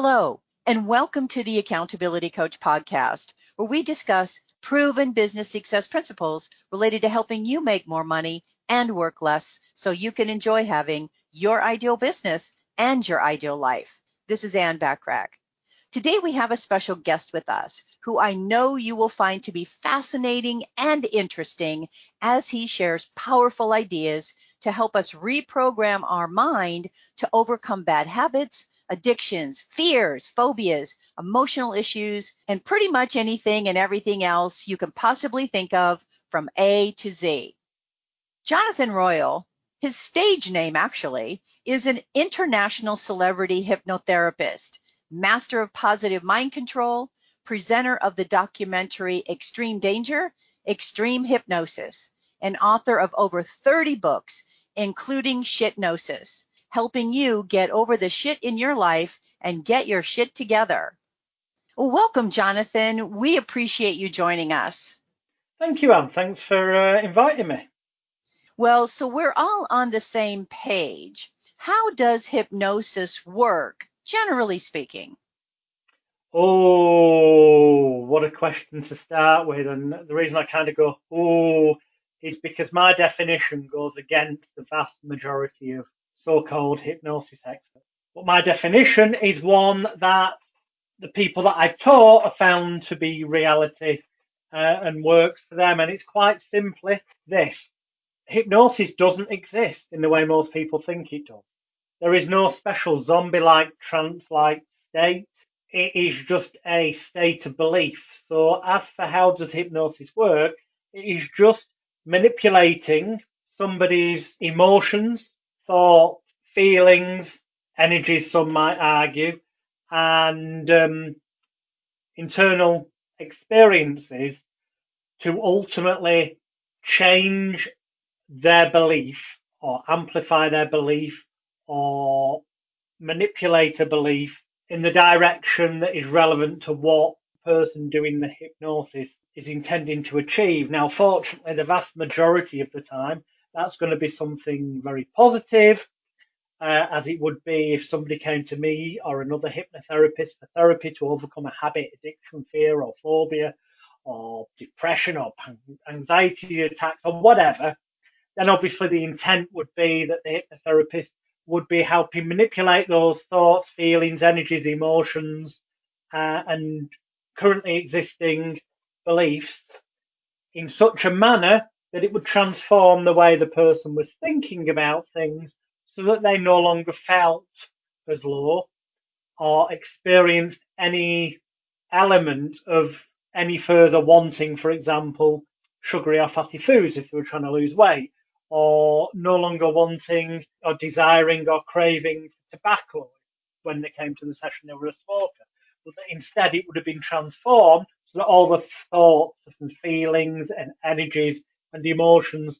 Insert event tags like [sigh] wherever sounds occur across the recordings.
Hello, and welcome to the Accountability Coach podcast, where we discuss proven business success principles related to helping you make more money and work less so you can enjoy having your ideal business and your ideal life. This is Ann Bachrach. Today we have a special guest with us who I know you will find to be fascinating and interesting as he shares powerful ideas to help us reprogram our mind to overcome bad habits, addictions, fears, phobias, emotional issues, and pretty much anything and everything else you can possibly think of from A to Z. Jonathan Royle, his stage name actually, is an international celebrity hypnotherapist, master of positive mind control, presenter of the documentary Extreme Danger, Extreme Hypnosis, and author of over 30 books, including Shitnosis helping you get over the shit in your life and get your shit together. Welcome, Jonathan. We appreciate you joining us. Thank you, Ann. Thanks for uh, inviting me. Well, so we're all on the same page. How does hypnosis work, generally speaking? Oh, what a question to start with. And the reason I kind of go, oh, is because my definition goes against the vast majority of so-called hypnosis expert. But my definition is one that the people that I've taught are found to be reality uh, and works for them. And it's quite simply this. Hypnosis doesn't exist in the way most people think it does. There is no special zombie-like, trance-like state. It is just a state of belief. So as for how does hypnosis work, it is just manipulating somebody's emotions, thoughts, feelings, energies, some might argue, and um, internal experiences to ultimately change their belief or amplify their belief or manipulate a belief in the direction that is relevant to what the person doing the hypnosis is intending to achieve. Now, fortunately, the vast majority of the time, that's going to be something very positive, uh, as it would be if somebody came to me or another hypnotherapist for therapy to overcome a habit, addiction, fear, or phobia, or depression, or anxiety attacks, or whatever. Then obviously the intent would be that the hypnotherapist would be helping manipulate those thoughts, feelings, energies, emotions, uh, and currently existing beliefs in such a manner that it would transform the way the person was thinking about things so that they no longer felt as low or experienced any element of any further wanting, for example, sugary or fatty foods if they were trying to lose weight, or no longer wanting or desiring or craving tobacco when they came to the session they were a smoker. But that instead it would have been transformed so that all the thoughts and feelings and energies and emotions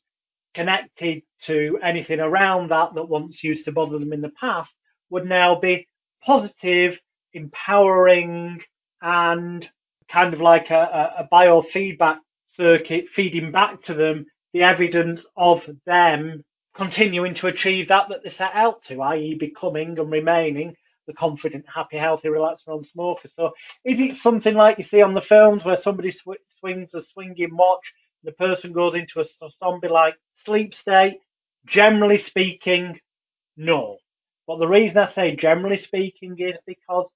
connected to anything around that that once used to bother them in the past would now be positive, empowering, and kind of like a, a biofeedback circuit feeding back to them the evidence of them continuing to achieve that that they set out to, i.e., becoming and remaining the confident, happy, healthy, relaxed non-smoker. So, is it something like you see on the films where somebody sw- swings a swinging watch, the person goes into a, a zombie-like sleep state? Generally speaking, no. But the reason I say generally speaking is because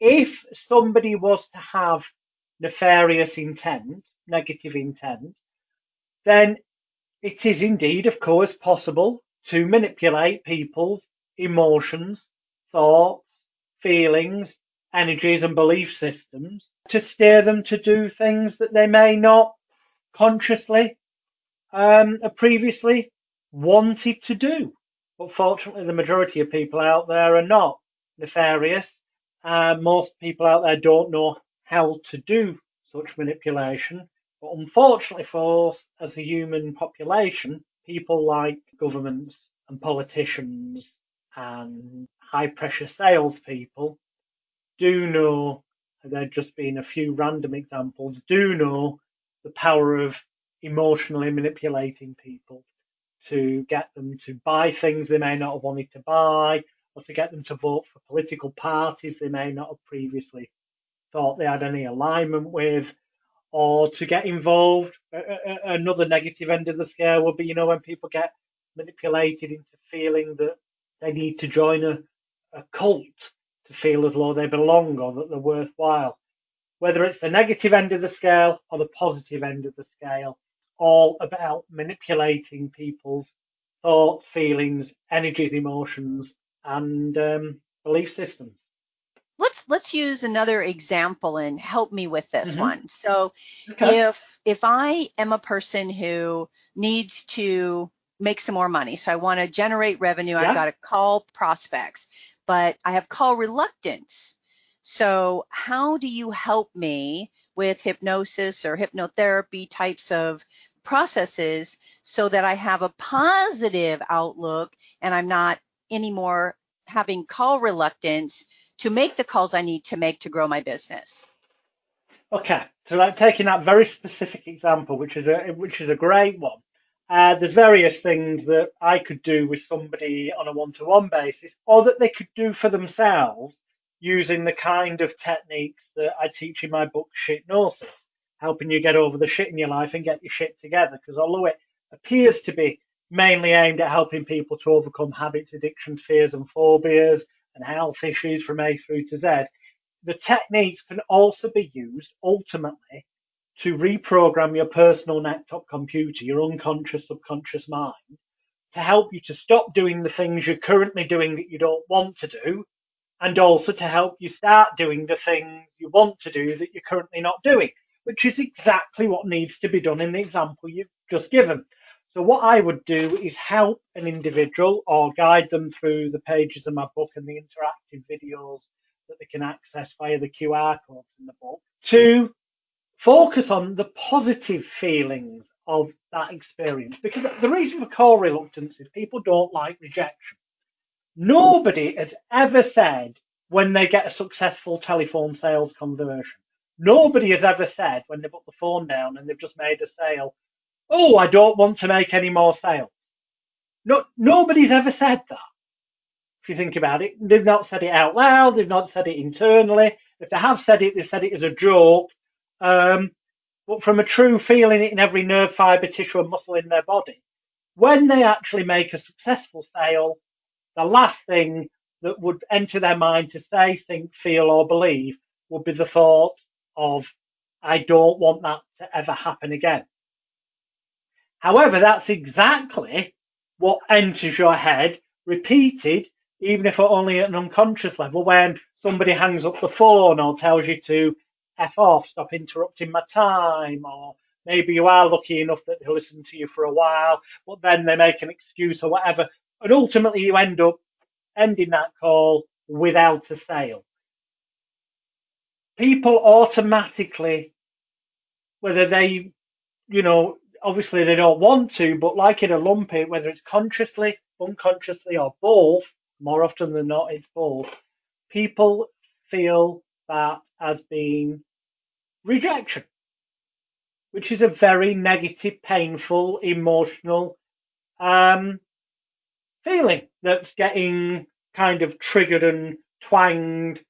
if somebody was to have nefarious intent, negative intent, then it is indeed, of course, possible to manipulate people's emotions, thoughts, feelings, energies, and belief systems to steer them to do things that they may not consciously um, previously wanted to do. But fortunately, the majority of people out there are not nefarious. Uh, most people out there don't know how to do such manipulation. But unfortunately for us as a human population, people like governments and politicians and high pressure salespeople do know, there just being a few random examples, do know the power of emotionally manipulating people to get them to buy things they may not have wanted to buy or to get them to vote for political parties they may not have previously thought they had any alignment with, or to get involved. Another negative end of the scale would be, you know, when people get manipulated into feeling that they need to join a, a cult to feel as though they belong or that they're worthwhile. Whether it's the negative end of the scale or the positive end of the scale, all about manipulating people's thoughts, feelings, energies, emotions, and um, belief systems let's let's use another example and help me with this mm-hmm. one. So okay. if if I am a person who needs to make some more money, so I want to generate revenue, yeah. I've got to call prospects, but I have call reluctance. So how do you help me with hypnosis or hypnotherapy types of processes so that I have a positive outlook and I'm not anymore having call reluctance to make the calls I need to make to grow my business. Okay, so like taking that very specific example, which is a which is a great one. Uh, there's various things that I could do with somebody on a one-to-one basis, or that they could do for themselves using the kind of techniques that I teach in my book, Shitnosis, helping you get over the shit in your life and get your shit together. Because although it appears to be mainly aimed at helping people to overcome habits, addictions, fears, and phobias, and health issues from A through to Z, the techniques can also be used ultimately to reprogram your personal laptop computer, your unconscious, subconscious mind, to help you to stop doing the things you're currently doing that you don't want to do, and also to help you start doing the things you want to do that you're currently not doing, which is exactly what needs to be done in the example you've just given. So what I would do is help an individual or guide them through the pages of my book and the interactive videos that they can access via the QR codes in the book to focus on the positive feelings of that experience. Because the reason for call reluctance is people don't like rejection. Nobody has ever said when they get a successful telephone sales conversion. Nobody has ever said when they put the phone down and they've just made a sale oh, I don't want to make any more sales. No, nobody's ever said that. If you think about it, they've not said it out loud. They've not said it internally. If they have said it, they said it as a joke. Um, but from a true feeling in every nerve fiber, tissue, and muscle in their body, when they actually make a successful sale, the last thing that would enter their mind to say, think, feel, or believe would be the thought of, I don't want that to ever happen again. However, that's exactly what enters your head repeated, even if only at an unconscious level, when somebody hangs up the phone or tells you to F off, stop interrupting my time, or maybe you are lucky enough that they listen to you for a while, but then they make an excuse or whatever. And ultimately you end up ending that call without a sale. People automatically, whether they, you know, obviously they don't want to, but like in a lumpy, whether it's consciously, unconsciously, or both, more often than not, it's both, people feel that as being rejection, which is a very negative, painful, emotional um, feeling that's getting kind of triggered and twanged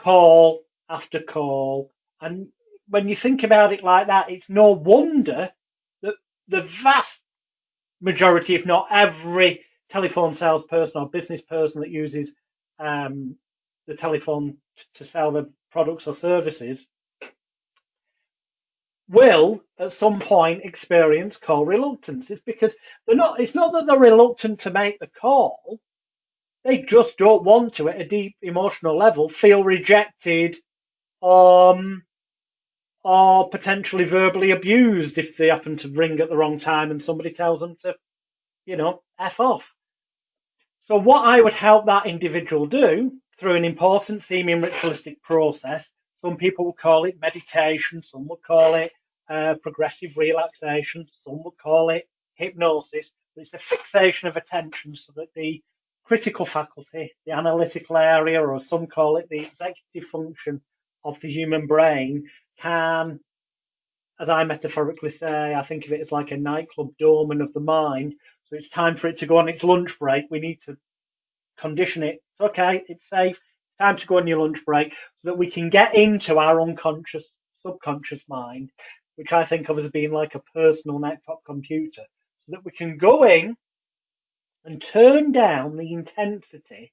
call after call. And when you think about it like that, it's no wonder that the vast majority, if not every telephone salesperson or business person that uses um, the telephone to sell their products or services will at some point experience call reluctance. It's because they're not, it's not that they're reluctant to make the call. They just don't want to, at a deep emotional level, feel rejected, um, or potentially verbally abused if they happen to ring at the wrong time and somebody tells them to, you know, F off. So what I would help that individual do through an important seeming ritualistic process, some people would call it meditation, some would call it uh, progressive relaxation, some would call it hypnosis. It's the fixation of attention so that the critical faculty, the analytical area, or some call it the executive function of the human brain, can, as I metaphorically say, I think of it as like a nightclub doorman of the mind. So it's time for it to go on its lunch break. We need to condition it It's okay, it's safe, time to go on your lunch break, so that we can get into our unconscious, subconscious mind, which I think of as being like a personal laptop computer, so that we can go in and turn down the intensity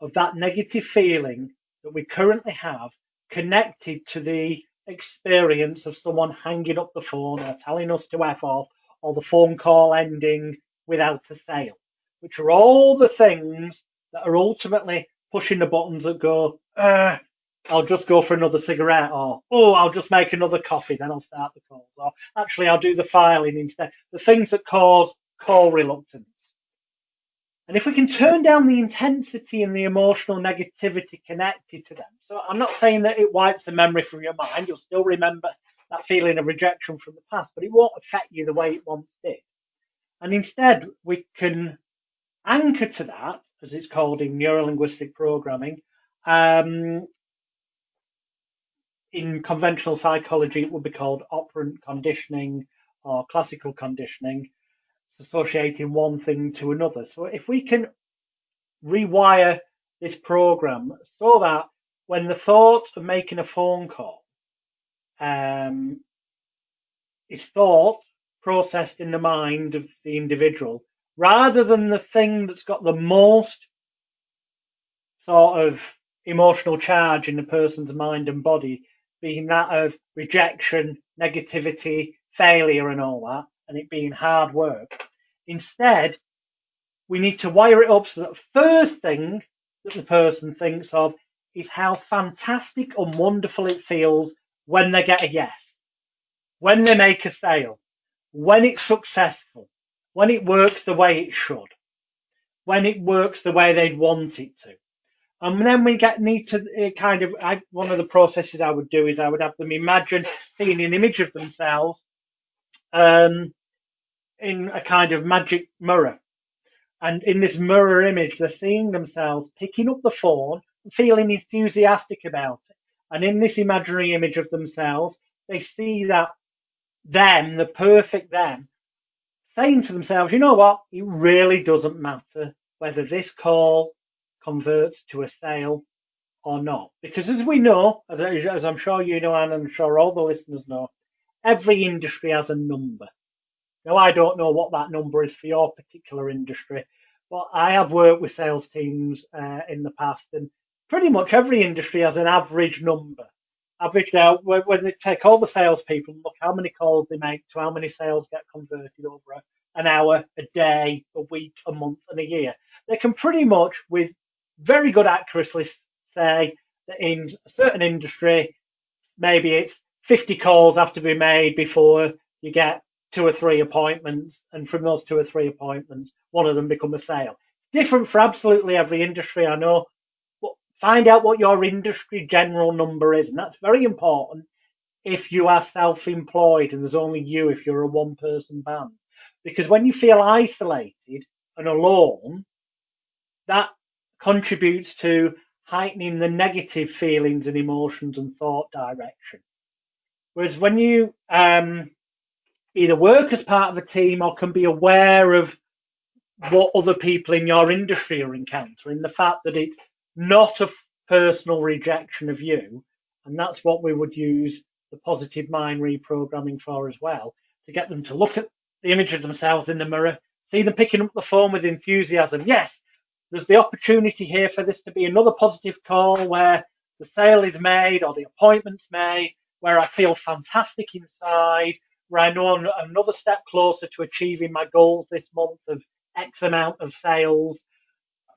of that negative feeling that we currently have connected to the experience of someone hanging up the phone or telling us to F off or the phone call ending without a sale, which are all the things that are ultimately pushing the buttons that go, uh, I'll just go for another cigarette or, oh, I'll just make another coffee, then I'll start the calls. Or actually, I'll do the filing instead. The things that cause call reluctance. And if we can turn down the intensity and the emotional negativity connected to them, so I'm not saying that it wipes the memory from your mind, you'll still remember that feeling of rejection from the past, but it won't affect you the way it once did. And instead, we can anchor to that, as it's called in neurolinguistic programming. Um, in conventional psychology, it would be called operant conditioning or classical conditioning associating one thing to another. So if we can rewire this program so that when the thought of making a phone call um, is thought processed in the mind of the individual, rather than the thing that's got the most sort of emotional charge in the person's mind and body being that of rejection, negativity, failure, and all that, and it being hard work. Instead, we need to wire it up so that first thing that the person thinks of is how fantastic and wonderful it feels when they get a yes, when they make a sale, when it's successful, when it works the way it should, when it works the way they'd want it to. And then we get need to uh, kind of I, one of the processes I would do is I would have them imagine seeing an image of themselves um, in a kind of magic mirror. And in this mirror image, they're seeing themselves picking up the phone, feeling enthusiastic about it. And in this imaginary image of themselves, they see that them, the perfect them, saying to themselves, you know what? It really doesn't matter whether this call converts to a sale or not. Because as we know, as, as I'm sure you know, and I'm sure all the listeners know, every industry has a number. Now, I don't know what that number is for your particular industry, but I have worked with sales teams uh, in the past, and pretty much every industry has an average number. Averaged out when, when they take all the salespeople and look how many calls they make to how many sales get converted over an hour, a day, a week, a month, and a year. They can pretty much, with very good accuracy, say that in a certain industry, maybe it's 50 calls have to be made before you get two or three appointments, and from those two or three appointments, one of them become a sale. Different for absolutely every industry, I know, find out what your industry general number is, and that's very important if you are self-employed and there's only you if you're a one-person band. Because when you feel isolated and alone, that contributes to heightening the negative feelings and emotions and thought direction. Whereas when you um, either work as part of a team or can be aware of what other people in your industry are encountering. The fact that it's not a personal rejection of you, and that's what we would use the positive mind reprogramming for as well, to get them to look at the image of themselves in the mirror, see them picking up the phone with enthusiasm. Yes, there's the opportunity here for this to be another positive call where the sale is made or the appointment's made, where I feel fantastic inside, where I know I'm another step closer to achieving my goals this month of X amount of sales,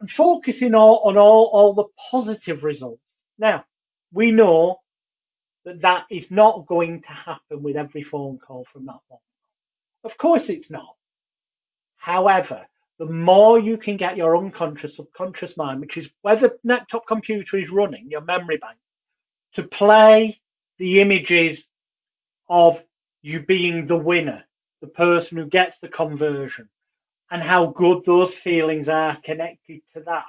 focusing all, on all, all the positive results. Now, we know that that is not going to happen with every phone call from that one. Of course it's not. However, the more you can get your unconscious, subconscious mind, which is where the laptop computer is running, your memory bank, to play the images of you being the winner, the person who gets the conversion, and how good those feelings are connected to that,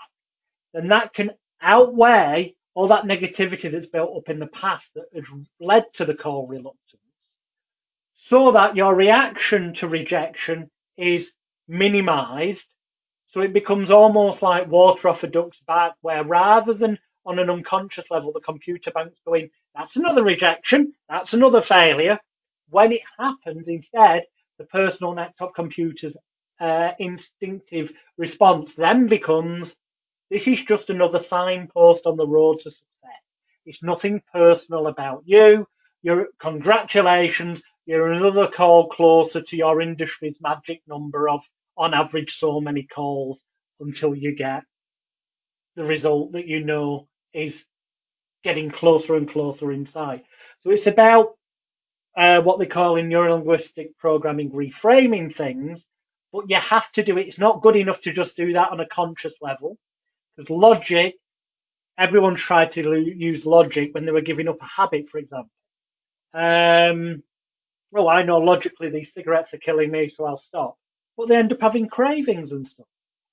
then that can outweigh all that negativity that's built up in the past that has led to the call reluctance, so that your reaction to rejection is minimized, So it becomes almost like water off a duck's back, where rather than on an unconscious level, the computer bank's going, that's another rejection, that's another failure. When it happens, instead, the person personal laptop computer's uh, instinctive response then becomes, this is just another signpost on the road to success. It's nothing personal about you. You're, congratulations, you're another call closer to your industry's magic number of, on average, so many calls until you get the result that you know is getting closer and closer inside. So it's about uh, what they call in neurolinguistic programming reframing things, but you have to do it. It's not good enough to just do that on a conscious level because logic, everyone tried to use logic when they were giving up a habit, for example. Um, well, I know logically these cigarettes are killing me, so I'll stop. But they end up having cravings and stuff.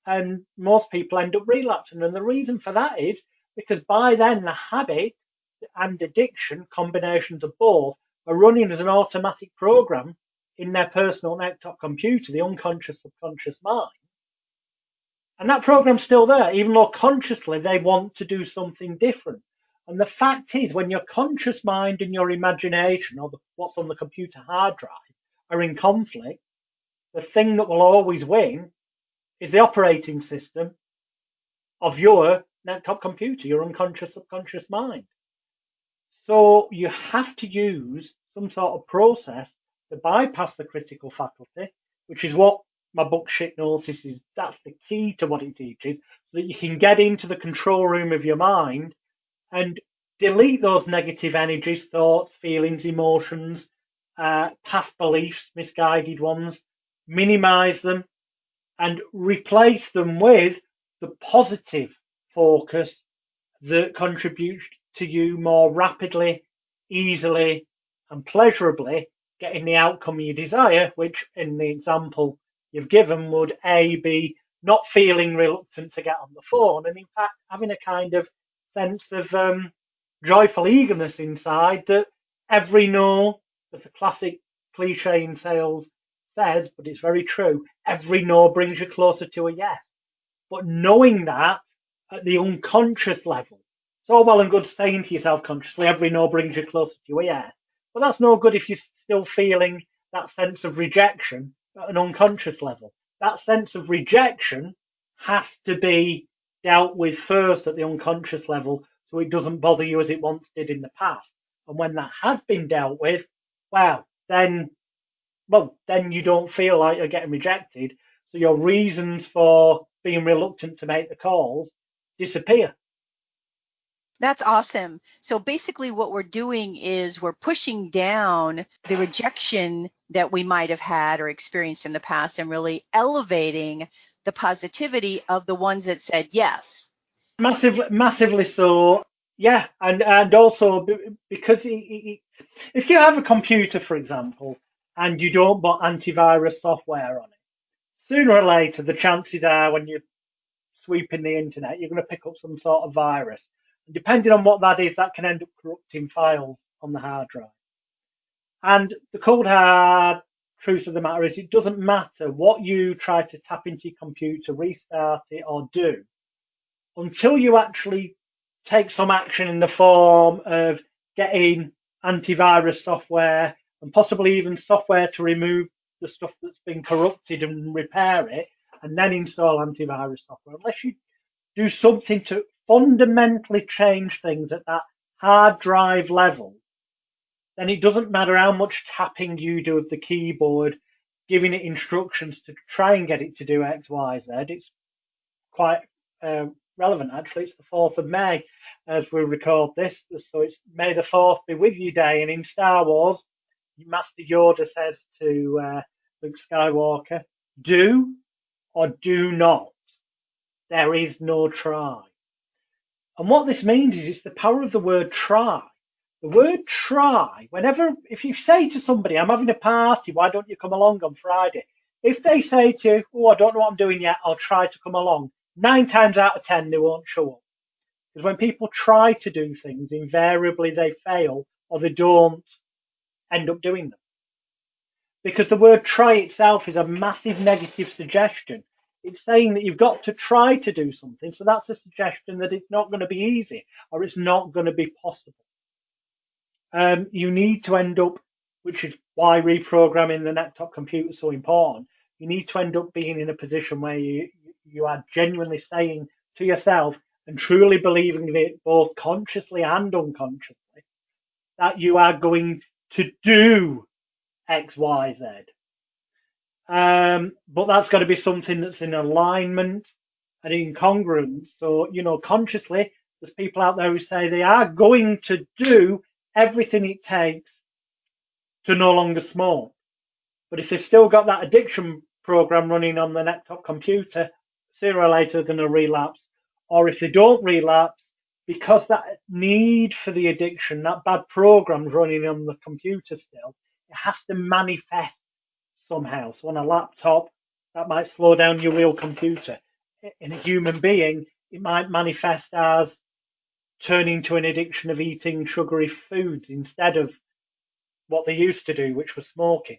And most people end up relapsing. And the reason for that is because by then the habit and addiction, combinations of both, are running as an automatic program in their personal laptop computer, the unconscious subconscious mind. And that program's still there, even though consciously they want to do something different. And the fact is, when your conscious mind and your imagination, or the, what's on the computer hard drive, are in conflict, the thing that will always win is the operating system of your laptop computer, your unconscious subconscious mind. So you have to use some sort of process to bypass the critical faculty, which is what my book Shitnosis is. That's the key to what it teaches, so that you can get into the control room of your mind and delete those negative energies, thoughts, feelings, emotions, uh, past beliefs, misguided ones, minimize them, and replace them with the positive focus that contributes to you more rapidly, easily, and pleasurably getting the outcome you desire, which in the example you've given would A, be not feeling reluctant to get on the phone, and in fact having a kind of sense of um, joyful eagerness inside that every no, as a classic cliche in sales says, but it's very true, every no brings you closer to a yes. But knowing that at the unconscious level, it's all well and good saying to yourself consciously, every no brings you closer to a yes. But that's no good if you're still feeling that sense of rejection at an unconscious level. That sense of rejection has to be dealt with first at the unconscious level so it doesn't bother you as it once did in the past. And when that has been dealt with, well, then, well, then you don't feel like you're getting rejected. So your reasons for being reluctant to make the calls disappear. That's awesome. So basically, what we're doing is we're pushing down the rejection that we might have had or experienced in the past and really elevating the positivity of the ones that said yes. Massively, massively so. Yeah, and and also because if you have a computer, for example, and you don't put antivirus software on it, sooner or later the chances are when you're sweeping the internet, you're going to pick up some sort of virus. Depending on what that is, that can end up corrupting files on the hard drive. And the cold hard truth of the matter is, it doesn't matter what you try to tap into your computer, restart it, or do until you actually take some action in the form of getting antivirus software and possibly even software to remove the stuff that's been corrupted and repair it and then install antivirus software. Unless you do something to fundamentally change things at that hard drive level, then it doesn't matter how much tapping you do of the keyboard, giving it instructions to try and get it to do X, Y, Z. It's quite uh, relevant actually. It's the 4th of May as we record this. So it's May the 4th be with you day. And in Star Wars, Master Yoda says to uh, Luke Skywalker, do or do not. There is no try. And what this means is it's the power of the word try. The word try, whenever, if you say to somebody, I'm having a party, why don't you come along on Friday? If they say to you, oh, I don't know what I'm doing yet, I'll try to come along nine times out of ten they won't show up. Because when people try to do things, invariably they fail or they don't end up doing them. Because the word try itself is a massive negative suggestion. It's saying that you've got to try to do something. So that's a suggestion that it's not going to be easy or it's not going to be possible. Um, you need to end up, which is why reprogramming the neck-top computer is so important. You need to end up being in a position where you, you are genuinely saying to yourself and truly believing it both consciously and unconsciously that you are going to do X, Y, Z. Um, but that's got to be something that's in alignment and in congruence. So, you know, consciously, there's people out there who say they are going to do everything it takes to no longer smoke. But if they've still got that addiction program running on the neck-top computer, sooner or later they're going to relapse. Or if they don't relapse, because that need for the addiction, that bad program's running on the computer still, it has to manifest somehow. So on a laptop, that might slow down your real computer. In a human being, it might manifest as turning to an addiction of eating sugary foods instead of what they used to do, which was smoking.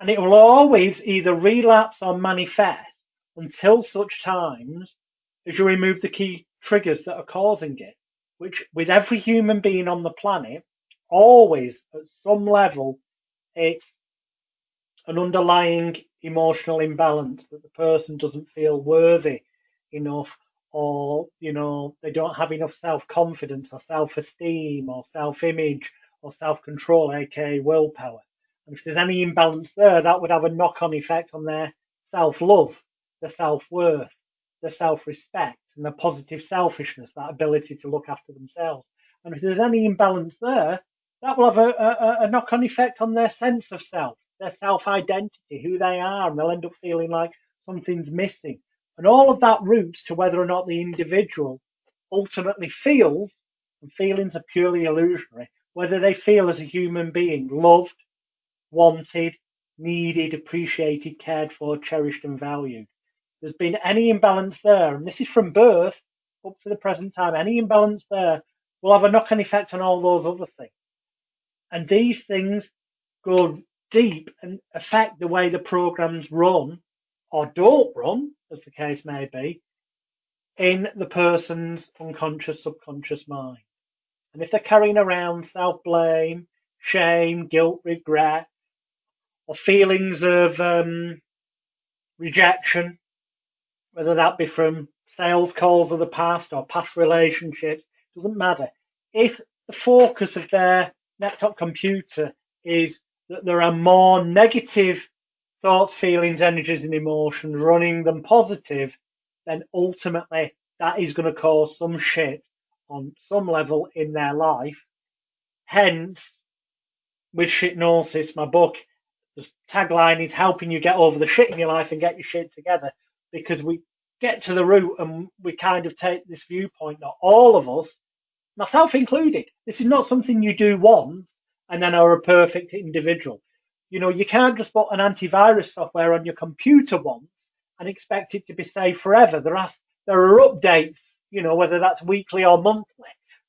And it will always either relapse or manifest until such times as you remove the key triggers that are causing it, which with every human being on the planet, always at some level, it's an underlying emotional imbalance that the person doesn't feel worthy enough or you know they don't have enough self-confidence or self-esteem or self-image or self-control aka willpower. And if there's any imbalance there that would have a knock-on effect on their self-love their self-worth their self-respect and their positive selfishness that ability to look after themselves. And if there's any imbalance there that will have a, a, a knock-on effect on their sense of self their self-identity, who they are, and they'll end up feeling like something's missing. And all of that roots to whether or not the individual ultimately feels, and feelings are purely illusionary, whether they feel as a human being loved, wanted, needed, appreciated, cared for, cherished, and valued. There's been any imbalance there, and this is from birth up to the present time, any imbalance there will have a knock on effect on all those other things. And these things go deep and affect the way the programs run or don't run, as the case may be, in the person's unconscious, subconscious mind. And if they're carrying around self blame, shame, guilt, regret, or feelings of um, rejection, whether that be from sales calls of the past or past relationships, doesn't matter. If the focus of their neck-top computer is that there are more negative thoughts, feelings, energies, and emotions running than positive, then ultimately that is going to cause some shit on some level in their life. Hence, with Shitnosis, my book, the tagline is helping you get over the shit in your life and get your shit together because we get to the root and we kind of take this viewpoint that all of us, myself included, this is not something you do once and then are a perfect individual. You know, you can't just put an antivirus software on your computer once and expect it to be safe forever. There are, there are updates, you know, whether that's weekly or monthly.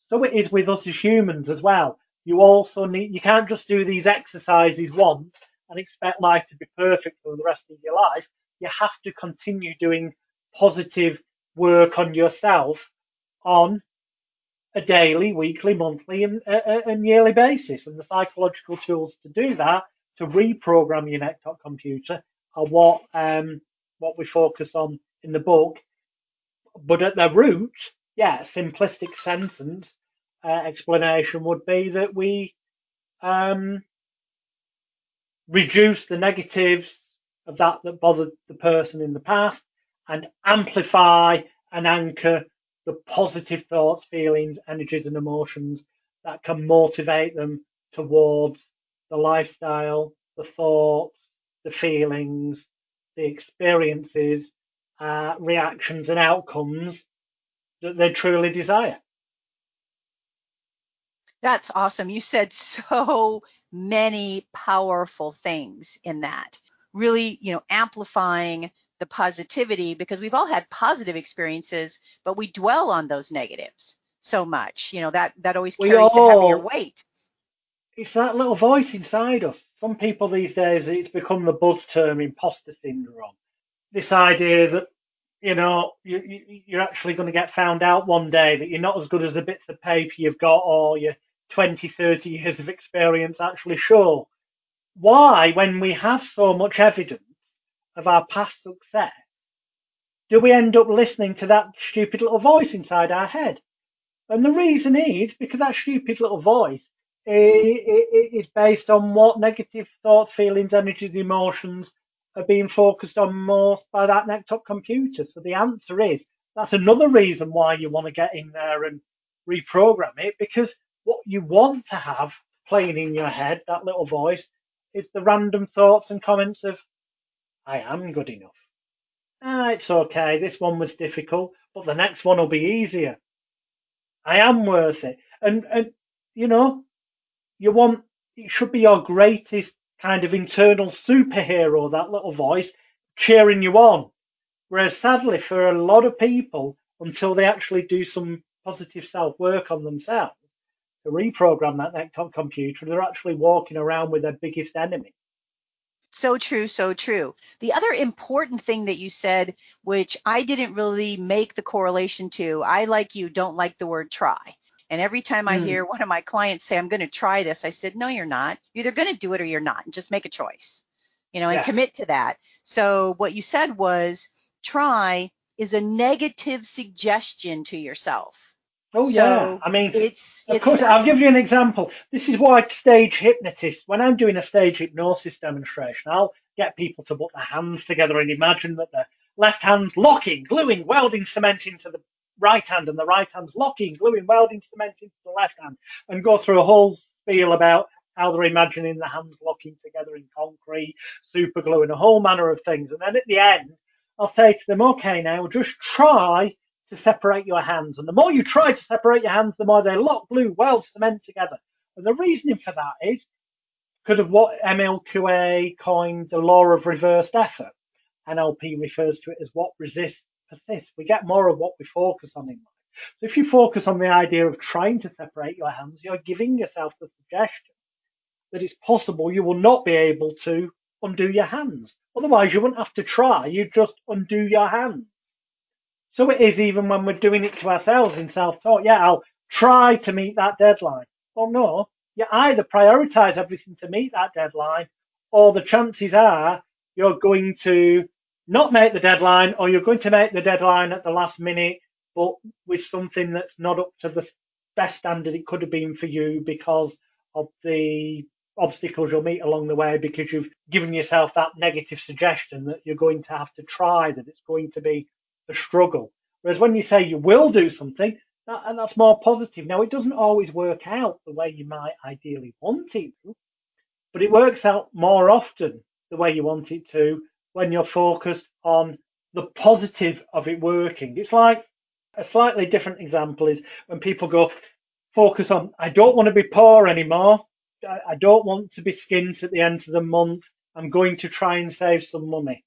So it is with us as humans as well. You also need, you can't just do these exercises once and expect life to be perfect for the rest of your life. You have to continue doing positive work on yourself on a daily, weekly, monthly, and, uh, and yearly basis. And the psychological tools to do that, to reprogram your neck-top computer, are what um, what we focus on in the book. But at the root, yeah, simplistic sentence uh, explanation would be that we um, reduce the negatives of that that bothered the person in the past and amplify and anchor the positive thoughts, feelings, energies, and emotions that can motivate them towards the lifestyle, the thoughts, the feelings, the experiences, uh, reactions, and outcomes that they truly desire. That's awesome. You said so many powerful things in that. Really, you know, amplifying the positivity because we've all had positive experiences, but we dwell on those negatives so much. You know, that, that always carries all, the heavier weight. It's that little voice inside us. Some people these days, it's become the buzz term imposter syndrome. this idea that you know you, you, you're actually going to get found out one day that you're not as good as the bits of paper you've got or your 20, 30 years of experience actually show. Why, when we have so much evidence of our past success, do we end up listening to that stupid little voice inside our head? And the reason is because that stupid little voice is based on what negative thoughts, feelings, energies, emotions are being focused on most by that laptop computer. So the answer is that's another reason why you want to get in there and reprogram it because what you want to have playing in your head, that little voice, is the random thoughts and comments of, I am good enough. Ah, it's okay. This one was difficult, but the next one will be easier. I am worth it. And, and, you know, you want, it should be your greatest kind of internal superhero, that little voice cheering you on. Whereas sadly for a lot of people, until they actually do some positive self work on themselves to reprogram that laptop computer, they're actually walking around with their biggest enemy. So true, so true. The other important thing that you said, which I didn't really make the correlation to, I like you don't like the word try. And every time I mm. hear one of my clients say, I'm going to try this, I said, no, you're not. You're either going to do it or you're not. And just make a choice, you know, and yes. commit to that. So what you said was try is a negative suggestion to yourself. Oh so yeah, I mean, it's, of it's course. I'll give you an example. This is why stage hypnotists, when I'm doing a stage hypnosis demonstration, I'll get people to put their hands together and imagine that their left hand's locking, gluing, welding cement into the right hand and the right hand's locking, gluing, welding cement into the left hand, and go through a whole spiel about how they're imagining the hands locking together in concrete, super glue, and a whole manner of things. And then at the end, I'll say to them, okay, now just try to separate your hands. And the more you try to separate your hands, the more they lock, glue, weld, cement together. And the reasoning for that is because of what Émile Coué coined the law of reversed effort. NLP refers to it as what resists persist. We get more of what we focus on in life. So if you focus on the idea of trying to separate your hands, you're giving yourself the suggestion that it's possible you will not be able to undo your hands. Otherwise, you wouldn't have to try. You just undo your hands. So it is even when we're doing it to ourselves in self-talk. Yeah, I'll try to meet that deadline. Well, no, you either prioritize everything to meet that deadline or the chances are you're going to not make the deadline or you're going to make the deadline at the last minute, but with something that's not up to the best standard it could have been for you because of the obstacles you'll meet along the way because you've given yourself that negative suggestion that you're going to have to try, that it's going to be a struggle. Whereas when you say you will do something, that, and that's more positive. Now, it doesn't always work out the way you might ideally want it to, but it works out more often the way you want it to when you're focused on the positive of it working. It's like a slightly different example is when people go focus on, I don't want to be poor anymore. I don't want to be skint at the end of the month. I'm going to try and save some money.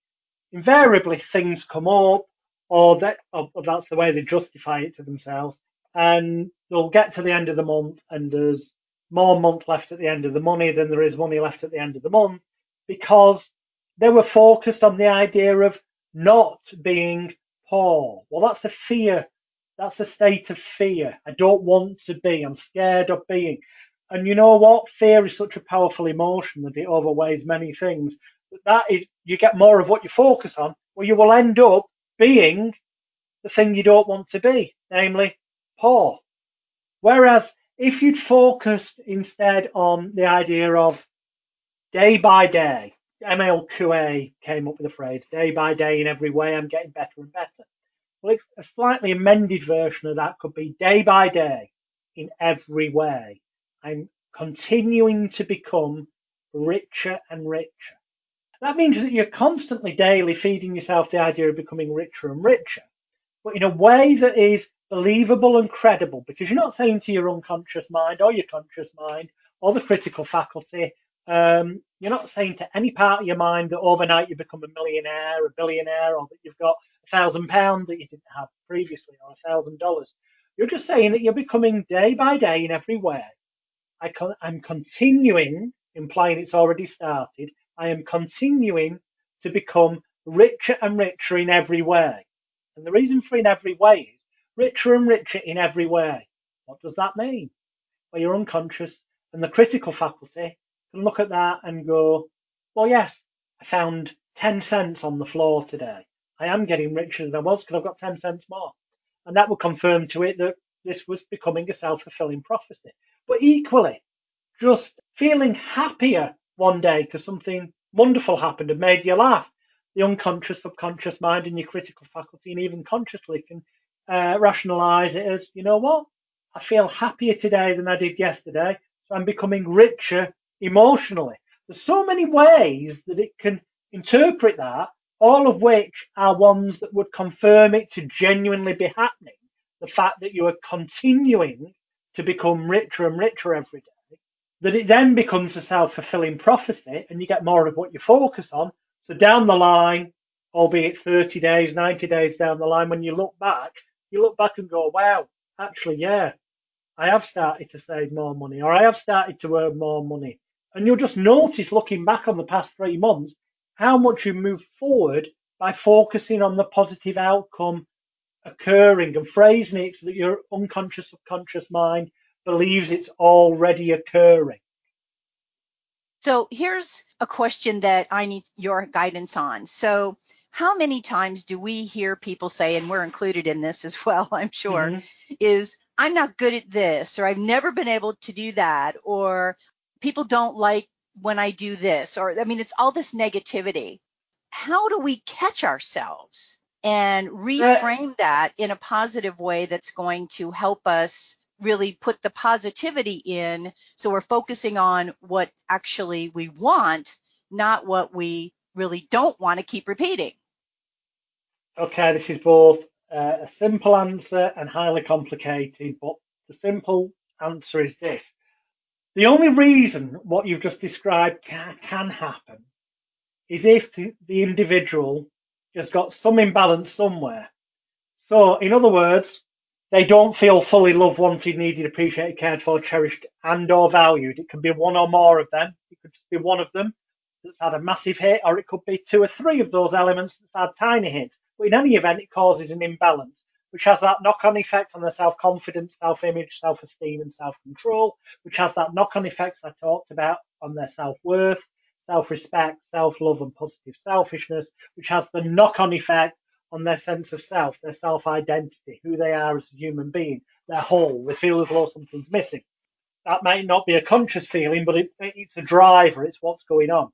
Invariably, things come up, or that or that's the way they justify it to themselves, and they'll get to the end of the month, and there's more month left at the end of the money than there is money left at the end of the month because they were focused on the idea of not being poor. Well, that's a fear. That's a state of fear. I don't want to be. I'm scared of being. And you know what? Fear is such a powerful emotion that it overweighs many things. But that is, you get more of what you focus on, well, you will end up being the thing you don't want to be, namely poor. Whereas if you'd focused instead on the idea of day by day, Émile Coué came up with the phrase day by day in every way, I'm getting better and better. Well, a slightly amended version of that could be day by day in every way. I'm continuing to become richer and richer. That means that you're constantly daily feeding yourself the idea of becoming richer and richer, but in a way that is believable and credible because you're not saying to your unconscious mind or your conscious mind or the critical faculty, um, you're not saying to any part of your mind that overnight you become a millionaire, a billionaire, or that you've got a thousand pounds that you didn't have previously, or a thousand dollars. You're just saying that you're becoming day by day in every way. I am continuing, implying it's already started. I am continuing to become richer and richer in every way. And the reason for in every way is richer and richer in every way. What does that mean? Well, your unconscious and the critical faculty can look at that and go, well, yes, I found 10 cents on the floor today. I am getting richer than I was because I've got 10 cents more. And that will confirm to it that this was becoming a self-fulfilling prophecy. But equally, just feeling happier one day because something wonderful happened and made you laugh. The unconscious, subconscious mind and your critical faculty and even consciously can uh, rationalize it as, you know what? I feel happier today than I did yesterday. So I'm becoming richer emotionally. There's so many ways that it can interpret that, all of which are ones that would confirm it to genuinely be happening. The fact that you are continuing to become richer and richer every day, that it then becomes a self-fulfilling prophecy and you get more of what you focus on. So down the line, albeit 30 days, 90 days down the line, when you look back, you look back and go, wow, actually, yeah, I have started to save more money or I have started to earn more money. And you'll just notice looking back on the past three months how much you move forward by focusing on the positive outcome occurring and phrasing it so that your unconscious subconscious mind believes it's already occurring. So here's a question that I need your guidance on. So how many times do we hear people say, and we're included in this as [laughs] well, I'm sure, mm-hmm. is I'm not good at this, or I've never been able to do that, or people don't like when I do this, or I mean, it's all this negativity. How do we catch ourselves and reframe that in a positive way that's going to help us really put the positivity in so we're focusing on what actually we want, not what we really don't want to keep repeating? Okay, this is both uh, a simple answer and highly complicated, but the simple answer is this the only reason what you've just described can, can happen is if the individual has got some imbalance somewhere. So, in other words, they don't feel fully loved, wanted, needed, appreciated, cared for, cherished, and or valued. It can be one or more of them. It could just be one of them that's had a massive hit, or it could be two or three of those elements that's had tiny hits. But in any event, it causes an imbalance which has that knock-on effect on their self-confidence, self-image, self-esteem, and self-control, which has that knock-on effects I talked about on their self-worth, self-respect, self-love, and positive selfishness, which has the knock-on effect on their sense of self, their self-identity, who they are as a human being, their whole. They feel as though something's missing. That might not be a conscious feeling, but it, it's a driver. It's what's going on.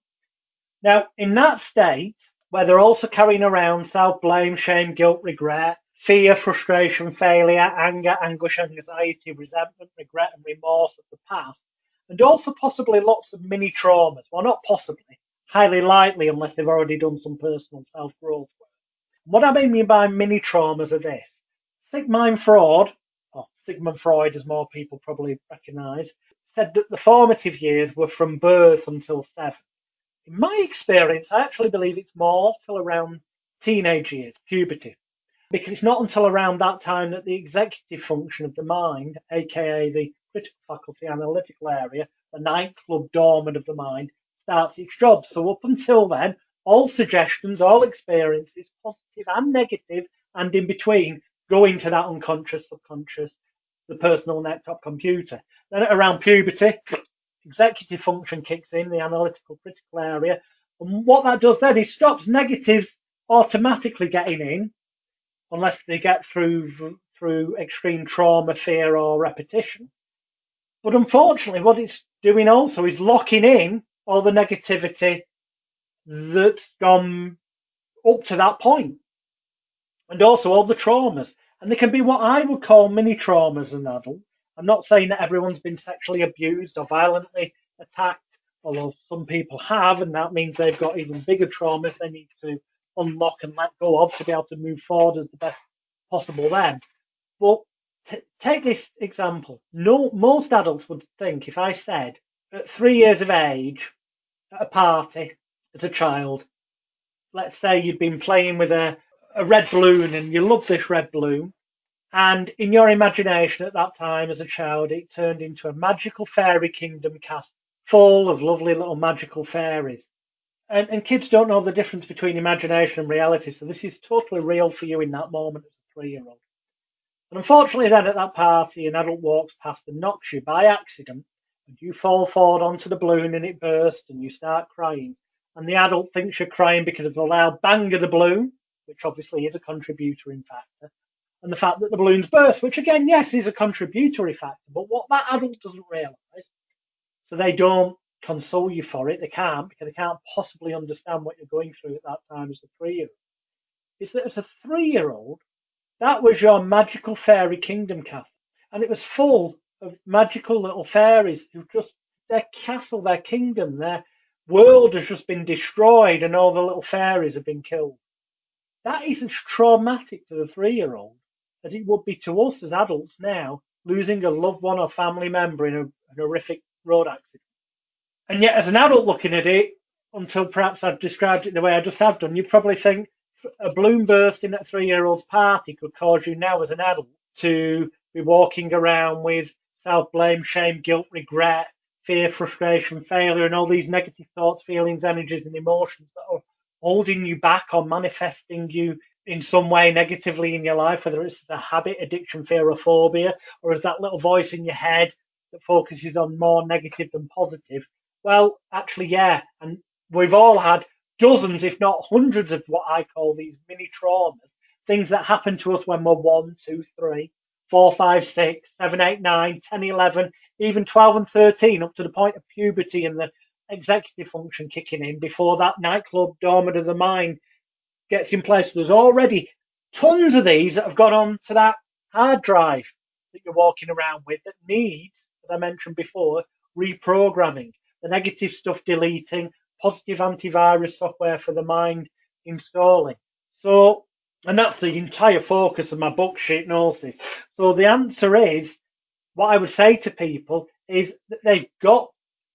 Now, in that state, where they're also carrying around self-blame, shame, guilt, regret, fear, frustration, failure, anger, anguish, anxiety, resentment, regret, and remorse of the past, and also possibly lots of mini traumas. Well, not possibly, highly likely, unless they've already done some personal self growth work. What I mean by mini traumas are this Sigmund Freud, or Sigmund Freud, as more people probably recognise, said that the formative years were from birth until seven. In my experience, I actually believe it's more till around teenage years, puberty because it's not until around that time that the executive function of the mind, aka the critical faculty analytical area, the nightclub dormant of the mind, starts its job. So up until then, all suggestions, all experiences, positive and negative, and in between, go into that unconscious, subconscious, the personal laptop computer. Then around puberty, executive function kicks in, the analytical critical area. And what that does then is stops negatives automatically getting in unless they get through through extreme trauma, fear, or repetition. But unfortunately, what it's doing also is locking in all the negativity that's gone um, up to that point, and also all the traumas. And they can be what I would call mini traumas as an adult. I'm not saying that everyone's been sexually abused or violently attacked, although some people have, and that means they've got even bigger traumas they need to unlock and let go of to be able to move forward as the best possible then. But t- take this example. No, most adults would think if I said at three years of age at a party as a child, let's say you'd been playing with a, a red balloon and you love this red balloon. And in your imagination at that time as a child, it turned into a magical fairy kingdom cast full of lovely little magical fairies. and, and kids don't know the difference between imagination and reality. So this is totally real for you in that moment as a three year old. And unfortunately, then at that party, an adult walks past and knocks you by accident, and you fall forward onto the balloon and it bursts, and you start crying. And the adult thinks you're crying because of the loud bang of the balloon, which obviously is a contributory factor, and the fact that the balloons burst, which again, yes, is a contributory factor. But what that adult doesn't realise, so they don't console you for it. They can't because they can't possibly understand what you're going through at that time as a three year old. Is that as a three year old, that was your magical fairy kingdom castle. And it was full of magical little fairies who just, their castle, their kingdom, their world has just been destroyed and all the little fairies have been killed. That is as traumatic to the three year old as it would be to us as adults now losing a loved one or family member in a, a horrific road accident. And yet, as an adult looking at it, until perhaps I've described it the way I just have done, you probably think a balloon burst in that three year old's party could cause you now as an adult to be walking around with self blame, shame, guilt, regret, fear, frustration, failure, and all these negative thoughts, feelings, energies, and emotions that are holding you back or manifesting you in some way negatively in your life, whether it's a habit, addiction, fear, or phobia, or is that little voice in your head that focuses on more negative than positive, well, actually, yeah. And we've all had dozens, if not hundreds, of what I call these mini traumas, things that happen to us when we're one, two, three, four, five, six, seven, eight, nine, 10, 11, even 12 and 13, up to the point of puberty and the executive function kicking in before that nightclub dormant of the mind gets in place. There's already tons of these that have gone on to that hard drive that you're walking around with that needs, as I mentioned before, reprogramming the negative stuff deleting, positive antivirus software for the mind installing. So, and that's the entire focus of my book, Shitnosis. So the answer is, what I would say to people is that they've got,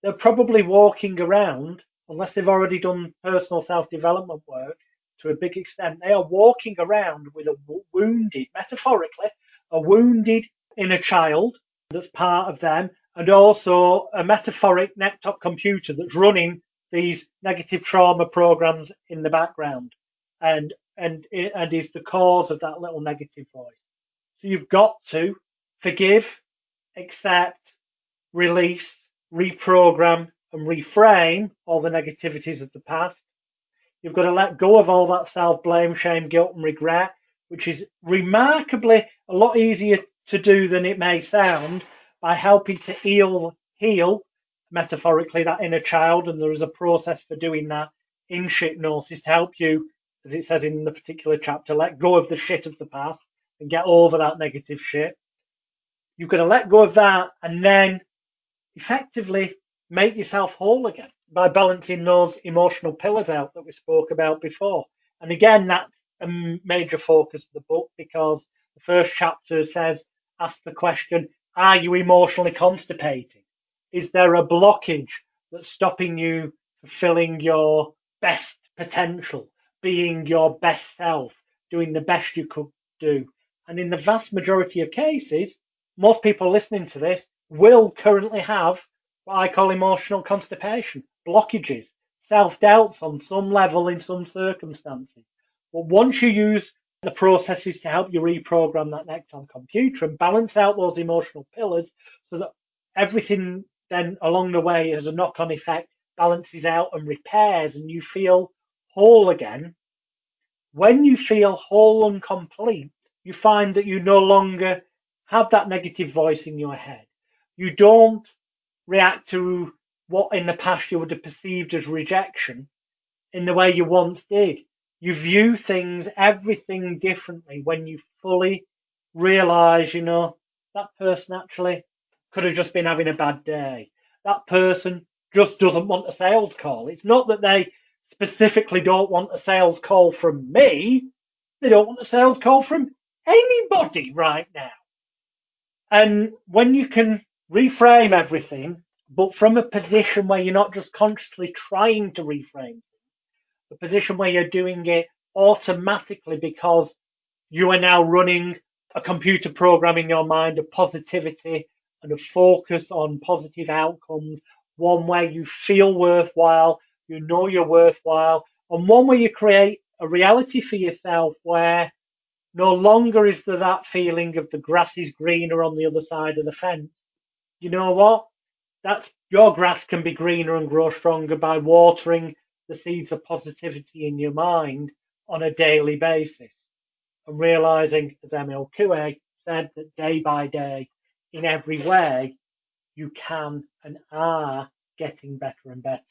they're probably walking around, unless they've already done personal self-development work to a big extent, they are walking around with a wounded, metaphorically, a wounded inner child that's part of them and also a metaphoric desktop computer that's running these negative trauma programs in the background and and and is the cause of that little negative voice. So you've got to forgive, accept, release, reprogram and reframe all the negativities of the past. You've got to let go of all that self-blame, shame, guilt and regret, which is remarkably a lot easier to do than it may sound by helping to heal, heal metaphorically that inner child. And there is a process for doing that in shitnosis to help you, as it says in the particular chapter, let go of the shit of the past and get over that negative shit. You've got to let go of that and then effectively make yourself whole again by balancing those emotional pillars out that we spoke about before. And again, that's a major focus of the book because the first chapter says, ask the question, are you emotionally constipated? Is there a blockage that's stopping you fulfilling your best potential, being your best self, doing the best you could do? And in the vast majority of cases, most people listening to this will currently have what I call emotional constipation, blockages, self doubts on some level in some circumstances. But once you use the processes to help you reprogram that necktop computer and balance out those emotional pillars so that everything then along the way as a knock on effect balances out and repairs and you feel whole again. When you feel whole and complete, you find that you no longer have that negative voice in your head. You don't react to what in the past you would have perceived as rejection in the way you once did. You view things, everything differently when you fully realize, you know, that person actually could have just been having a bad day. That person just doesn't want a sales call. It's not that they specifically don't want a sales call from me. They don't want a sales call from anybody right now. And when you can reframe everything, but from a position where you're not just consciously trying to reframe the position where you're doing it automatically because you are now running a computer program in your mind of positivity and a focus on positive outcomes, one where you feel worthwhile, you know you're worthwhile, and one where you create a reality for yourself where no longer is there that feeling of the grass is greener on the other side of the fence. You know what? That's your grass can be greener and grow stronger by watering the seeds of positivity in your mind on a daily basis and realizing, as Émile Coué said, that day by day, in every way, you can and are getting better and better.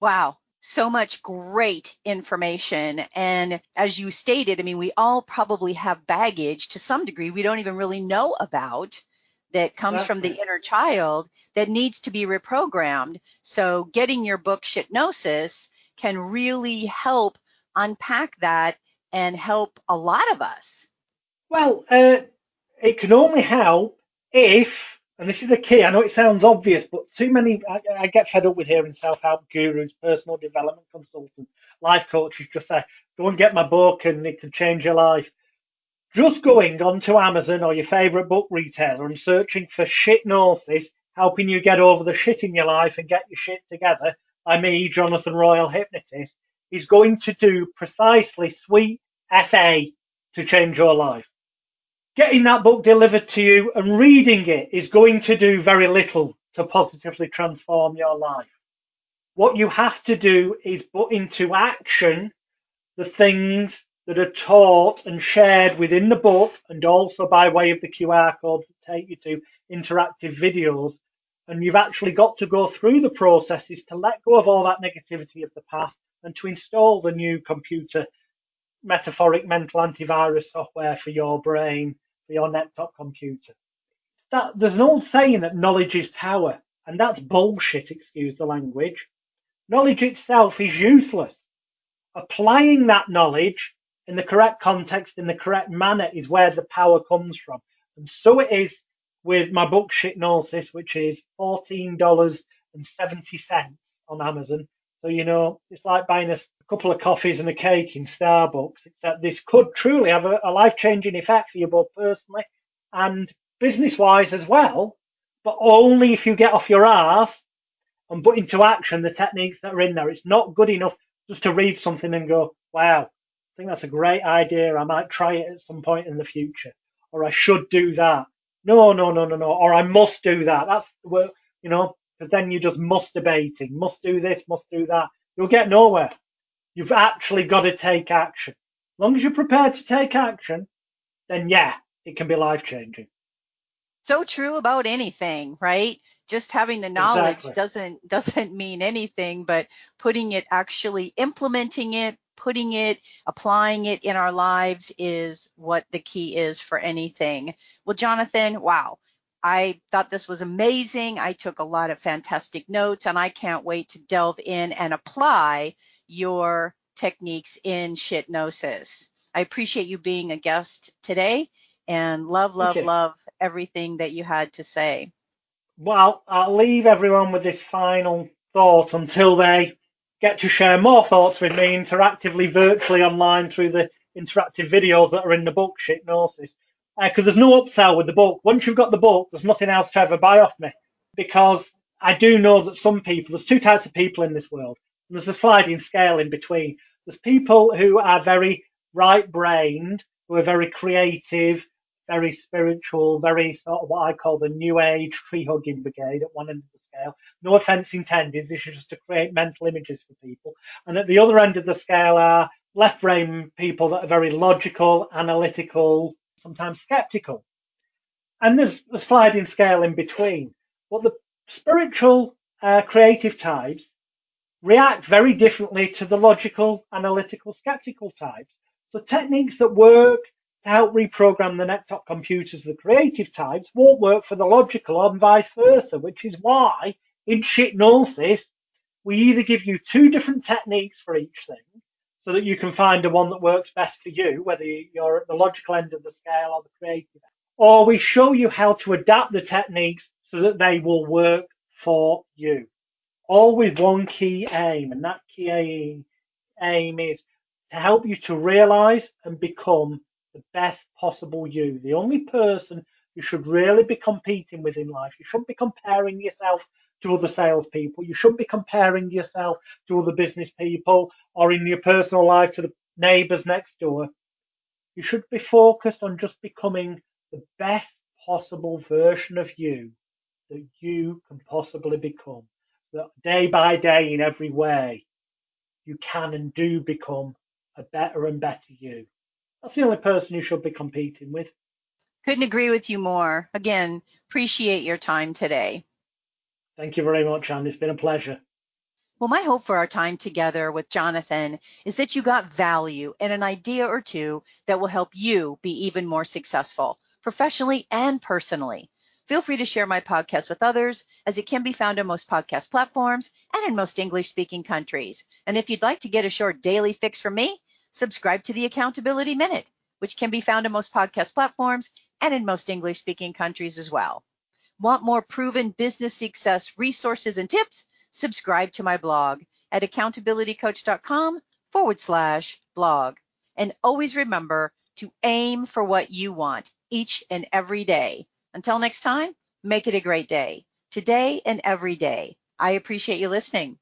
Wow. So much great information. And as you stated, I mean, we all probably have baggage to some degree we don't even really know about that comes from the inner child that needs to be reprogrammed. So getting your book Shitnosis can really help unpack that and help a lot of us. Well, uh, it can only help if, and this is the key, I know it sounds obvious, but too many, I, I get fed up with hearing self-help gurus, personal development consultants, life coaches just say, go and get my book and it can change your life. Just going onto Amazon or your favourite book retailer and searching for shit Shitnosis, helping you get over the shit in your life and get your shit together by me, Jonathan Royle Hypnotist, is going to do precisely sweet FA to change your life. Getting that book delivered to you and reading it is going to do very little to positively transform your life. What you have to do is put into action the things that are taught and shared within the book and also by way of the QR codes that take you to interactive videos. And you've actually got to go through the processes to let go of all that negativity of the past and to install the new computer metaphoric mental antivirus software for your brain, your laptop computer. That, there's an old saying that knowledge is power, and that's bullshit, excuse the language. Knowledge itself is useless. Applying that knowledge in the correct context, in the correct manner, is where the power comes from. And so it is with my book Shitnosis, which is $14.70 on Amazon. So, you know, it's like buying a couple of coffees and a cake in Starbucks, except this could truly have a, a life changing effect for you both personally and business wise as well, but only if you get off your ass and put into action the techniques that are in there. It's not good enough just to read something and go, wow, I think that's a great idea. I might try it at some point in the future, or I should do that. No, no, no, no, no, or I must do that. That's the you know, because then you're just masturbating. Must do this, must do that. You'll get nowhere. You've actually got to take action. As long as you're prepared to take action, then yeah, it can be life changing. So true about anything, right? Just having the knowledge exactly. doesn't [laughs] doesn't mean anything, but putting it actually implementing it, putting it, applying it in our lives is what the key is for anything. Well, Jonathan, wow. I thought this was amazing. I took a lot of fantastic notes and I can't wait to delve in and apply your techniques in shitnosis. I appreciate you being a guest today and love, love, love everything that you had to say. Well, I'll leave everyone with this final thought until they get to share more thoughts with me interactively, virtually online through the interactive videos that are in the book, Shitnosis. Because uh, there's no upsell with the book. Once you've got the book, there's nothing else to ever buy off me. Because I do know that some people, there's two types of people in this world. There's a sliding scale in between. There's people who are very right brained, who are very creative, very spiritual, very sort of what I call the new age tree hugging brigade at one end of the scale. No offense intended. This is just to create mental images for people. And at the other end of the scale are left brain people that are very logical, analytical, sometimes skeptical. And there's a sliding scale in between. But the spiritual, uh, creative types react very differently to the logical, analytical, skeptical types. So techniques that work to help reprogram the laptop computers, the creative types, won't work for the logical and vice versa, which is why in shit shitnosis, we either give you two different techniques for each thing so that you can find the one that works best for you, whether you're at the logical end of the scale or the creative, or we show you how to adapt the techniques so that they will work for you. All with one key aim, and that key aim, is to help you to realize and become the best possible you. The only person you should really be competing with in life. You shouldn't be comparing yourself to other salespeople. You shouldn't be comparing yourself to other business people or in your personal life to the neighbours next door. You should be focused on just becoming the best possible version of you that you can possibly become. That day by day, in every way, you can and do become a better and better you. That's the only person you should be competing with. Couldn't agree with you more. Again, appreciate your time today. Thank you very much, Ann. It's been a pleasure. Well, my hope for our time together with Jonathan is that you got value and an idea or two that will help you be even more successful professionally and personally. Feel free to share my podcast with others as it can be found on most podcast platforms and in most English speaking countries. And if you'd like to get a short daily fix from me, subscribe to the Accountability Minute, which can be found on most podcast platforms and in most English speaking countries as well. Want more proven business success resources and tips? Subscribe to my blog at accountabilitycoach.com forward slash blog. And always remember to aim for what you want each and every day. Until next time, make it a great day, today and every day. I appreciate you listening.